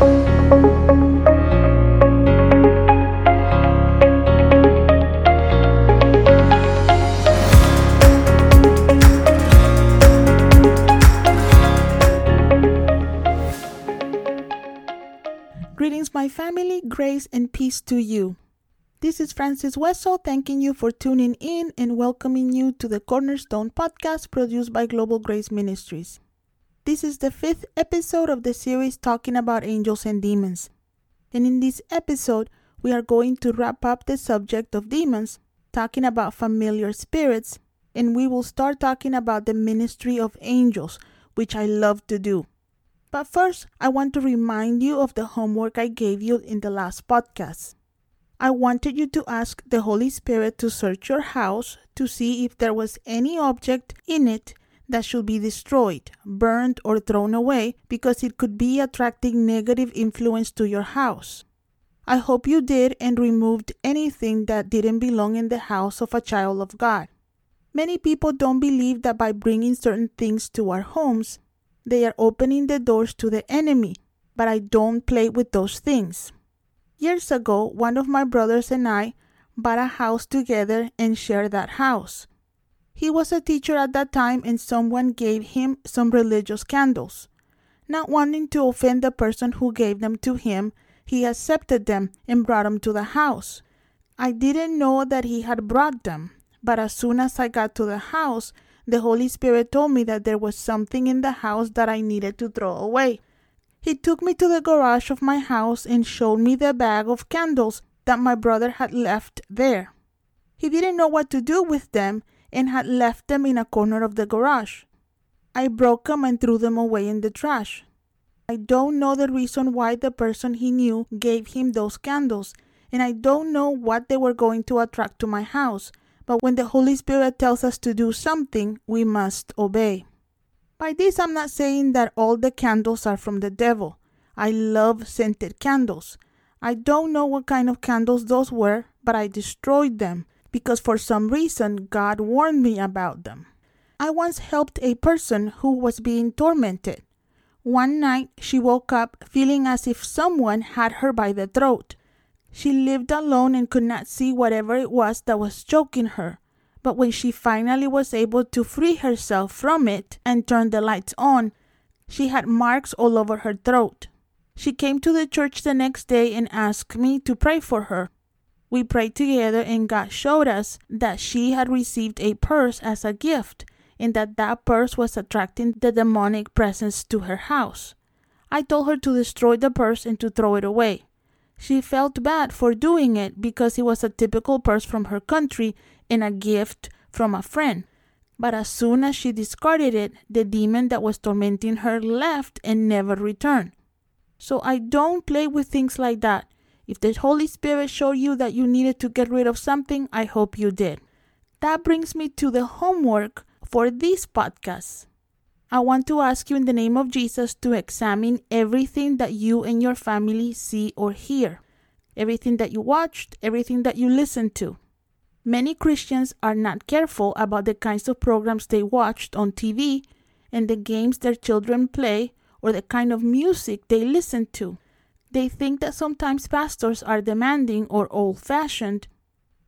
Greetings, my family, grace and peace to you. This is Francis Wessel thanking you for tuning in and welcoming you to the Cornerstone podcast produced by Global Grace Ministries. This is the fifth episode of the series talking about angels and demons. And in this episode, we are going to wrap up the subject of demons, talking about familiar spirits, and we will start talking about the ministry of angels, which I love to do. But first, I want to remind you of the homework I gave you in the last podcast. I wanted you to ask the Holy Spirit to search your house to see if there was any object in it that should be destroyed, burned, or thrown away because it could be attracting negative influence to your house. I hope you did and removed anything that didn't belong in the house of a child of God. Many people don't believe that by bringing certain things to our homes, they are opening the doors to the enemy, but I don't play with those things. Years ago, one of my brothers and I bought a house together and shared that house. He was a teacher at that time, and someone gave him some religious candles. Not wanting to offend the person who gave them to him, he accepted them and brought them to the house. I didn't know that he had brought them, but as soon as I got to the house, the Holy Spirit told me that there was something in the house that I needed to throw away. He took me to the garage of my house and showed me the bag of candles that my brother had left there. He didn't know what to do with them and had left them in a corner of the garage. I broke them and threw them away in the trash. I don't know the reason why the person he knew gave him those candles, and I don't know what they were going to attract to my house, but when the Holy Spirit tells us to do something, we must obey. By this, I'm not saying that all the candles are from the devil. I love scented candles. I don't know what kind of candles those were, but I destroyed them because for some reason God warned me about them. I once helped a person who was being tormented. One night she woke up feeling as if someone had her by the throat. She lived alone and could not see whatever it was that was choking her. But when she finally was able to free herself from it and turn the lights on, she had marks all over her throat. She came to the church the next day and asked me to pray for her. We prayed together and God showed us that she had received a purse as a gift and that that purse was attracting the demonic presence to her house. I told her to destroy the purse and to throw it away. She felt bad for doing it because it was a typical purse from her country and a gift from a friend. But as soon as she discarded it, the demon that was tormenting her left and never returned. So I don't play with things like that. If the Holy Spirit showed you that you needed to get rid of something, I hope you did. That brings me to the homework for this podcast. I want to ask you in the name of Jesus to examine everything that you and your family see or hear, everything that you watched, everything that you listened to. Many Christians are not careful about the kinds of programs they watched on TV and the games their children play or the kind of music they listen to. They think that sometimes pastors are demanding or old fashioned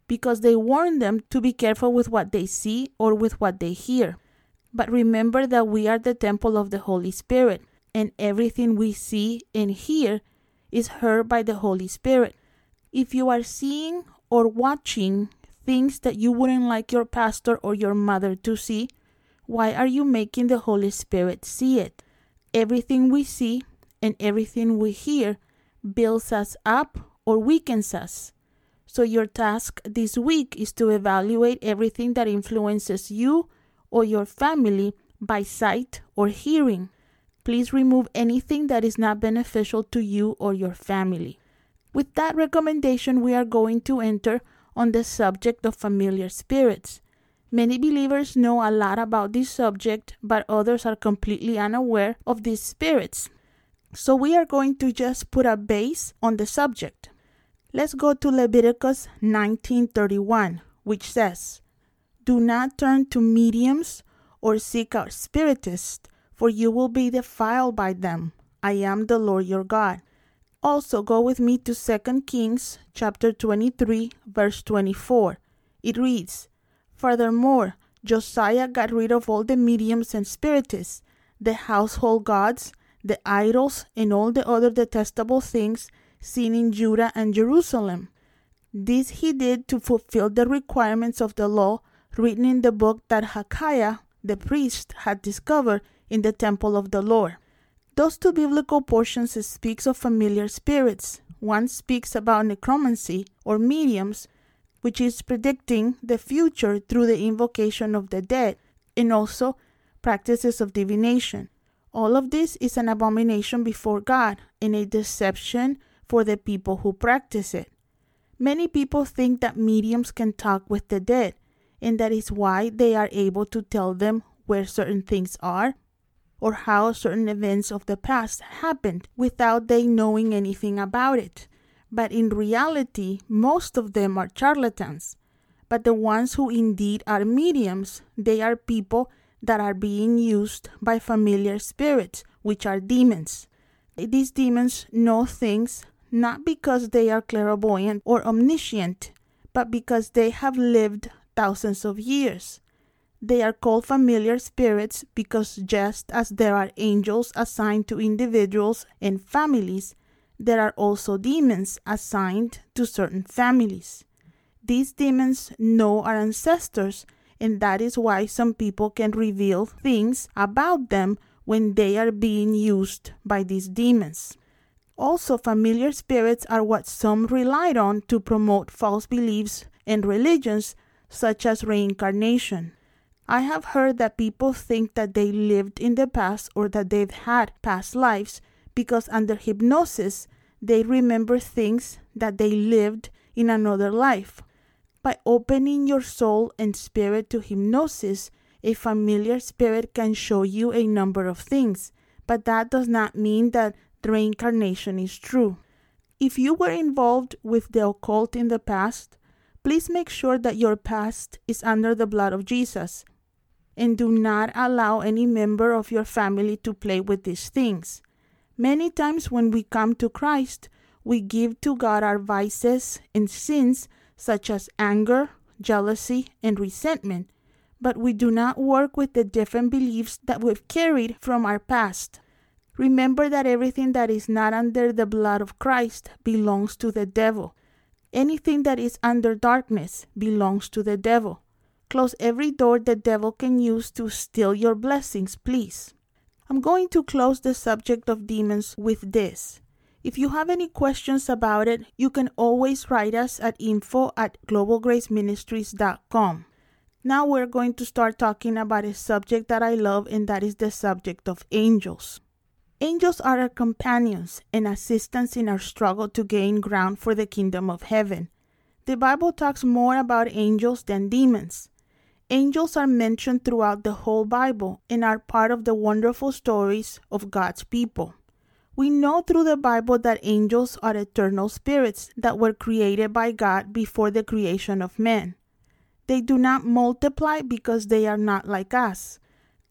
because they warn them to be careful with what they see or with what they hear. But remember that we are the temple of the Holy Spirit, and everything we see and hear is heard by the Holy Spirit. If you are seeing or watching things that you wouldn't like your pastor or your mother to see, why are you making the Holy Spirit see it? Everything we see and everything we hear builds us up or weakens us. So, your task this week is to evaluate everything that influences you or your family by sight or hearing. Please remove anything that is not beneficial to you or your family. With that recommendation, we are going to enter on the subject of familiar spirits. Many believers know a lot about this subject, but others are completely unaware of these spirits. So we are going to just put a base on the subject. Let's go to Leviticus 19:31, which says, do not turn to mediums or seek out spiritists, for you will be defiled by them. I am the Lord your God. Also, go with me to 2 Kings chapter 23, verse 24. It reads, Furthermore, Josiah got rid of all the mediums and spiritists, the household gods, the idols, and all the other detestable things seen in Judah and Jerusalem. This he did to fulfill the requirements of the law written in the book that Hilkiah, the priest, had discovered in the temple of the Lord. Those two biblical portions speaks of familiar spirits. One speaks about necromancy or mediums, which is predicting the future through the invocation of the dead, and also practices of divination. All of this is an abomination before God and a deception for the people who practice it. Many people think that mediums can talk with the dead, and that is why they are able to tell them where certain things are or how certain events of the past happened without they knowing anything about it. But in reality, most of them are charlatans. But the ones who indeed are mediums, they are people that are being used by familiar spirits, which are demons. These demons know things not because they are clairvoyant or omniscient, but because they have lived thousands of years. They are called familiar spirits because just as there are angels assigned to individuals and families, there are also demons assigned to certain families. These demons know our ancestors, and that is why some people can reveal things about them when they are being used by these demons. Also, familiar spirits are what some relied on to promote false beliefs and religions, such as reincarnation. I have heard that people think that they lived in the past or that they've had past lives because under hypnosis they remember things that they lived in another life. By opening your soul and spirit to hypnosis, a familiar spirit can show you a number of things, but that does not mean that reincarnation is true. If you were involved with the occult in the past, please make sure that your past is under the blood of Jesus and do not allow any member of your family to play with these things. Many times when we come to Christ, we give to God our vices and sins such as anger, jealousy, and resentment, but we do not work with the different beliefs that we've carried from our past. Remember that everything that is not under the blood of Christ belongs to the devil. Anything that is under darkness belongs to the devil. Close every door the devil can use to steal your blessings, please. I'm going to close the subject of demons with this. If you have any questions about it, you can always write us at info at globalgraceministries.com. Now we're going to start talking about a subject that I love, and that is the subject of angels. Angels are our companions and assistants in our struggle to gain ground for the kingdom of heaven. The Bible talks more about angels than demons. Angels are mentioned throughout the whole Bible and are part of the wonderful stories of God's people. We know through the Bible that angels are eternal spirits that were created by God before the creation of man. They do not multiply because they are not like us.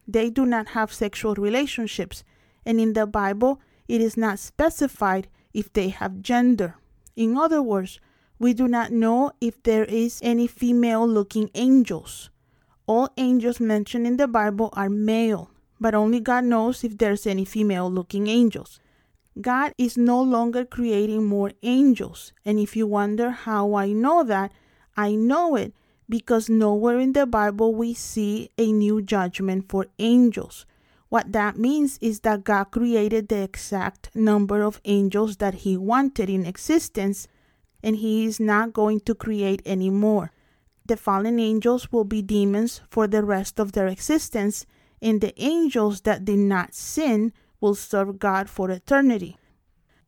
They do not have sexual relationships, and in the Bible, it is not specified if they have gender. In other words, we do not know if there is any female looking angels. All angels mentioned in the Bible are male, but only God knows if there's any female looking angels. God is no longer creating more angels, and if you wonder how I know that, I know it because nowhere in the Bible we see a new judgment for angels. What that means is that God created the exact number of angels that He wanted in existence, and He is not going to create any more the fallen angels will be demons for the rest of their existence, and the angels that did not sin will serve God for eternity.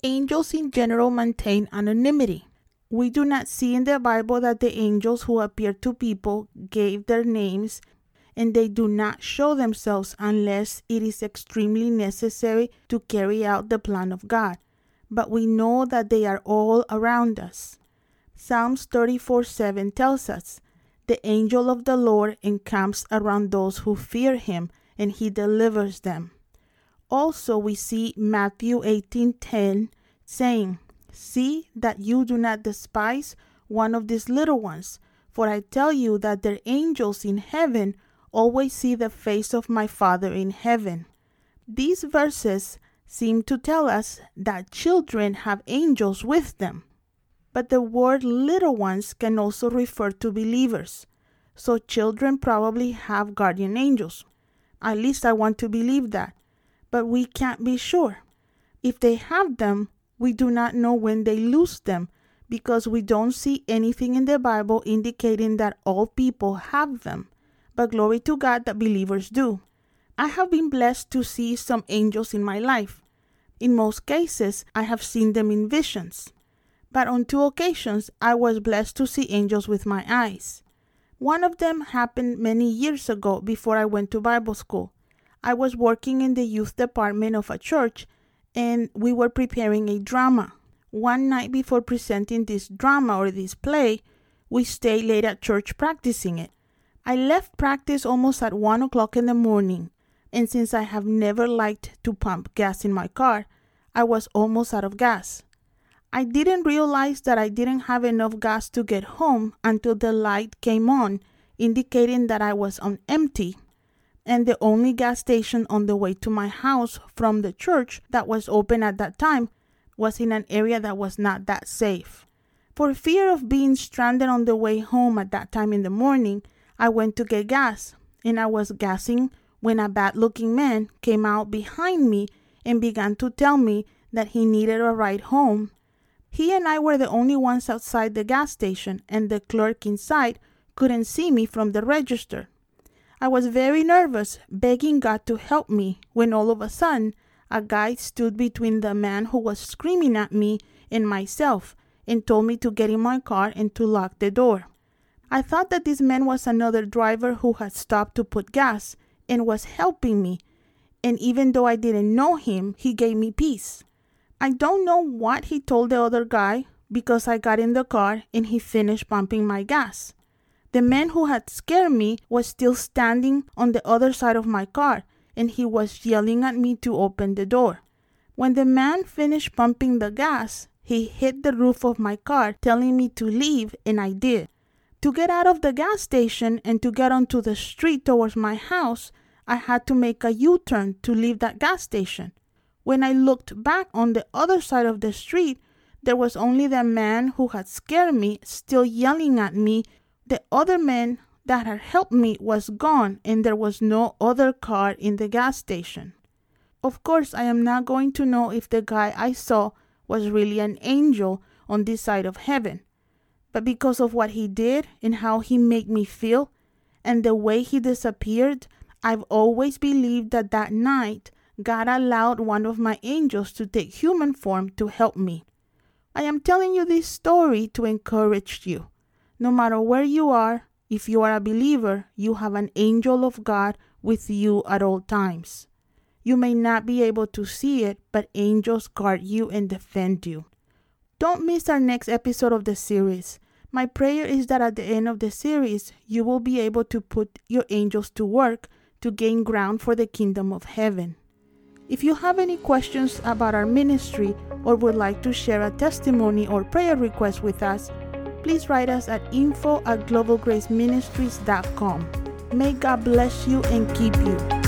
Angels in general maintain anonymity. We do not see in the Bible that the angels who appeared to people gave their names, and they do not show themselves unless it is extremely necessary to carry out the plan of God. But we know that they are all around us. Psalms 34 7 tells us, The angel of the Lord encamps around those who fear him, and he delivers them. Also, we see Matthew 18 10 saying, See that you do not despise one of these little ones, for I tell you that their angels in heaven always see the face of my Father in heaven. These verses seem to tell us that children have angels with them. But the word little ones can also refer to believers. So children probably have guardian angels. At least I want to believe that. But we can't be sure. If they have them, we do not know when they lose them because we don't see anything in the Bible indicating that all people have them. But glory to God that believers do. I have been blessed to see some angels in my life. In most cases, I have seen them in visions. But on two occasions, I was blessed to see angels with my eyes. One of them happened many years ago before I went to Bible school. I was working in the youth department of a church and we were preparing a drama. One night before presenting this drama or this play, we stayed late at church practicing it. I left practice almost at one o'clock in the morning, and since I have never liked to pump gas in my car, I was almost out of gas. I didn't realize that I didn't have enough gas to get home until the light came on, indicating that I was on empty and the only gas station on the way to my house from the church that was open at that time was in an area that was not that safe. For fear of being stranded on the way home at that time in the morning, I went to get gas, and I was gassing when a bad looking man came out behind me and began to tell me that he needed a ride home. He and I were the only ones outside the gas station, and the clerk inside couldn't see me from the register. I was very nervous, begging God to help me, when all of a sudden a guy stood between the man who was screaming at me and myself and told me to get in my car and to lock the door. I thought that this man was another driver who had stopped to put gas and was helping me, and even though I didn't know him, he gave me peace. I don't know what he told the other guy because I got in the car and he finished pumping my gas. The man who had scared me was still standing on the other side of my car, and he was yelling at me to open the door. When the man finished pumping the gas, he hit the roof of my car, telling me to leave, and I did. To get out of the gas station and to get onto the street towards my house, I had to make a U turn to leave that gas station. When I looked back on the other side of the street, there was only the man who had scared me still yelling at me the other man that had helped me was gone and there was no other car in the gas station. Of course, I am not going to know if the guy I saw was really an angel on this side of heaven. But because of what he did and how he made me feel and the way he disappeared, I've always believed that that night God allowed one of my angels to take human form to help me. I am telling you this story to encourage you. No matter where you are, if you are a believer, you have an angel of God with you at all times. You may not be able to see it, but angels guard you and defend you. Don't miss our next episode of the series. My prayer is that at the end of the series, you will be able to put your angels to work to gain ground for the kingdom of heaven. If you have any questions about our ministry or would like to share a testimony or prayer request with us, please write us at info at globalgraceministries.com. May God bless you and keep you.